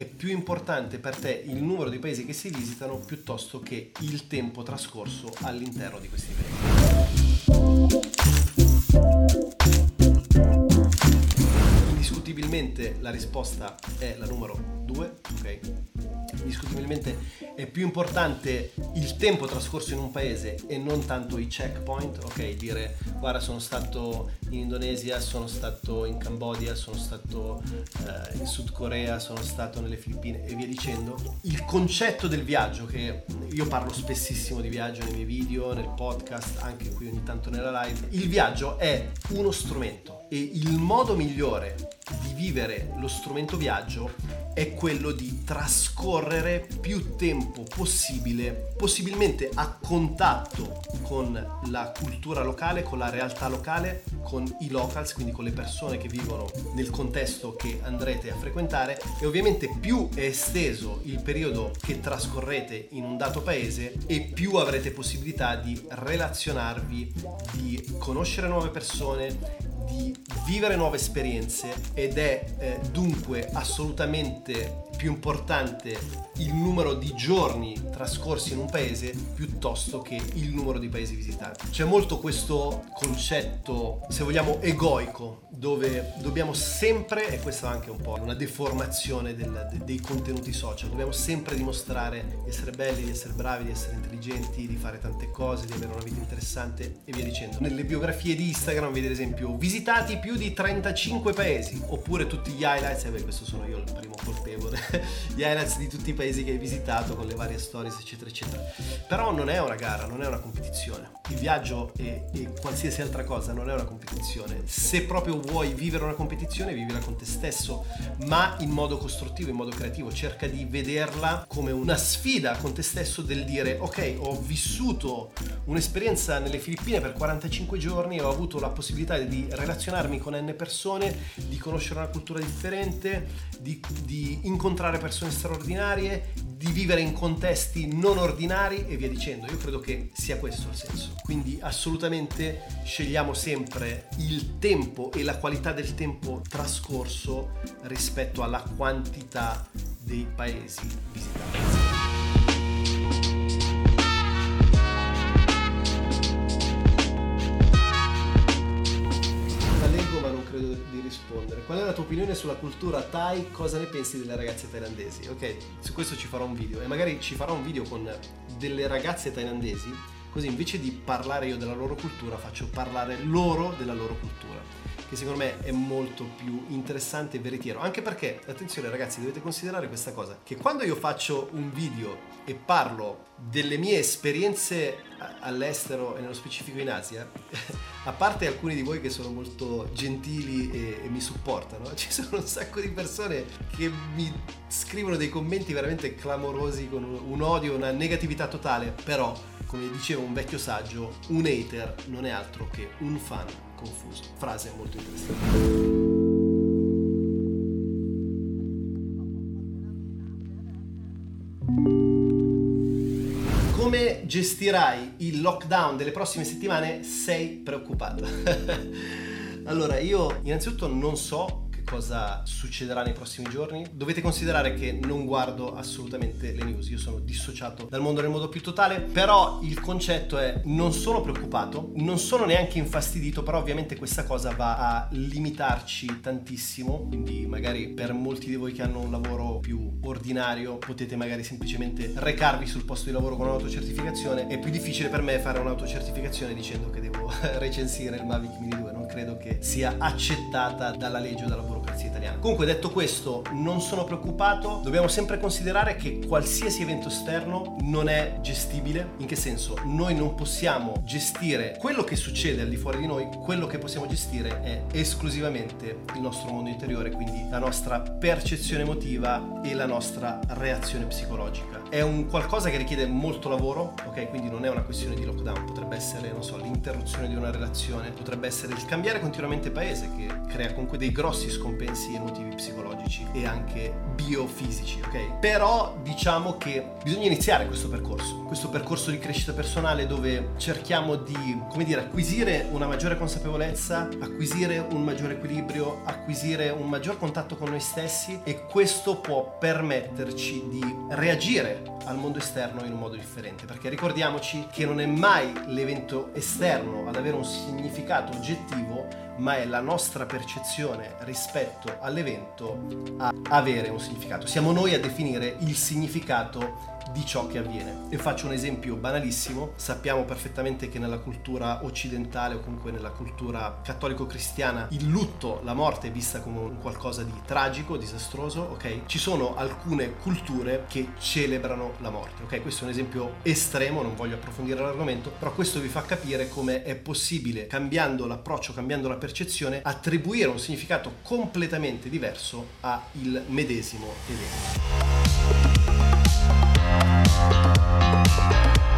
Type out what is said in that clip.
è più importante per te il numero di paesi che si visitano piuttosto che il tempo trascorso all'interno di questi paesi. Indiscutibilmente la risposta è la numero 2, ok? Indiscutibilmente è più importante il tempo trascorso in un paese e non tanto i checkpoint, ok? Dire guarda sono stato in Indonesia, sono stato in Cambodia, sono stato eh, in Sud Corea, sono stato nelle Filippine e via dicendo. Il concetto del viaggio, che io parlo spessissimo di viaggio nei miei video, nel podcast, anche qui ogni tanto nella live, il viaggio è uno strumento e il modo migliore vivere lo strumento viaggio è quello di trascorrere più tempo possibile, possibilmente a contatto con la cultura locale, con la realtà locale, con i locals, quindi con le persone che vivono nel contesto che andrete a frequentare. E ovviamente più è esteso il periodo che trascorrete in un dato paese e più avrete possibilità di relazionarvi, di conoscere nuove persone, di vivere nuove esperienze ed è eh, dunque assolutamente più importante il numero di giorni trascorsi in un paese piuttosto che il numero di paesi visitati. C'è molto questo concetto, se vogliamo, egoico, dove dobbiamo sempre, e questa è anche un po' una deformazione del, de, dei contenuti social, dobbiamo sempre dimostrare di essere belli, di essere bravi, di essere intelligenti, di fare tante cose, di avere una vita interessante e via dicendo. Nelle biografie di Instagram vedi ad esempio visitati più di 35 paesi, oppure tutti gli highlights, e beh questo sono io il primo colpevole, gli highlights di tutti i paesi che hai visitato con le varie stories eccetera eccetera. Però non è una gara, non è una competizione. Il viaggio e, qualsiasi altra cosa non è una competizione. Se proprio vuoi vivere una competizione, vivila con te stesso, ma in modo costruttivo, in modo creativo. Cerca di vederla come una sfida con te stesso del dire ok, ho vissuto un'esperienza nelle Filippine per 45 giorni, ho avuto la possibilità di relazionarmi con n persone, di conoscere una cultura differente, di, di incontrare persone straordinarie, di vivere in contesti non ordinari e via dicendo. Io credo che sia questo il senso. Quindi assolutamente scegliamo sempre il tempo e la qualità del tempo trascorso rispetto alla quantità dei paesi visitati. Rispondere. Qual è la tua opinione sulla cultura Thai? Cosa ne pensi delle ragazze thailandesi? Ok, su questo ci farò un video e magari ci farò un video con delle ragazze thailandesi, così invece di parlare io della loro cultura faccio parlare loro della loro cultura che secondo me è molto più interessante e veritiero. Anche perché, attenzione ragazzi, dovete considerare questa cosa, che quando io faccio un video e parlo delle mie esperienze all'estero e nello specifico in Asia, a parte alcuni di voi che sono molto gentili e, e mi supportano, ci sono un sacco di persone che mi scrivono dei commenti veramente clamorosi con un odio, una negatività totale, però come diceva un vecchio saggio, un hater non è altro che un fan confuso. Frase molto interessante. Come gestirai il lockdown delle prossime settimane? Sei preoccupato. allora, io innanzitutto non so cosa succederà nei prossimi giorni. Dovete considerare che non guardo assolutamente le news, io sono dissociato dal mondo nel modo più totale, però il concetto è non sono preoccupato, non sono neanche infastidito, però ovviamente questa cosa va a limitarci tantissimo, quindi magari per molti di voi che hanno un lavoro più ordinario potete magari semplicemente recarvi sul posto di lavoro con un'autocertificazione, è più difficile per me fare un'autocertificazione dicendo che devo recensire il Mavic Mini 2, non credo che sia accettata dalla legge o dalla burocrazia burocrazia italiana. Comunque detto questo, non sono preoccupato, dobbiamo sempre considerare che qualsiasi evento esterno non è gestibile. In che senso? Noi non possiamo gestire quello che succede al di fuori di noi, quello che possiamo gestire è esclusivamente il nostro mondo interiore, quindi la nostra percezione emotiva e la nostra reazione psicologica è un qualcosa che richiede molto lavoro, ok? Quindi non è una questione di lockdown, potrebbe essere, non so, l'interruzione di una relazione, potrebbe essere il cambiare continuamente paese che crea comunque dei grossi scompensi emotivi psicologici e anche biofisici, ok? Però diciamo che bisogna iniziare questo percorso, questo percorso di crescita personale dove cerchiamo di, come dire, acquisire una maggiore consapevolezza, acquisire un maggiore equilibrio, acquisire un maggior contatto con noi stessi e questo può permetterci di reagire al mondo esterno in un modo differente, perché ricordiamoci che non è mai l'evento esterno ad avere un significato oggettivo, ma è la nostra percezione rispetto all'evento a avere un significato. Siamo noi a definire il significato di ciò che avviene. E faccio un esempio banalissimo, sappiamo perfettamente che nella cultura occidentale o comunque nella cultura cattolico-cristiana il lutto, la morte è vista come qualcosa di tragico, disastroso, ok? Ci sono alcune culture che celebrano la morte, ok? Questo è un esempio estremo, non voglio approfondire l'argomento, però questo vi fa capire come è possibile, cambiando l'approccio, cambiando la percezione, attribuire un significato completamente diverso al medesimo evento. Thank you.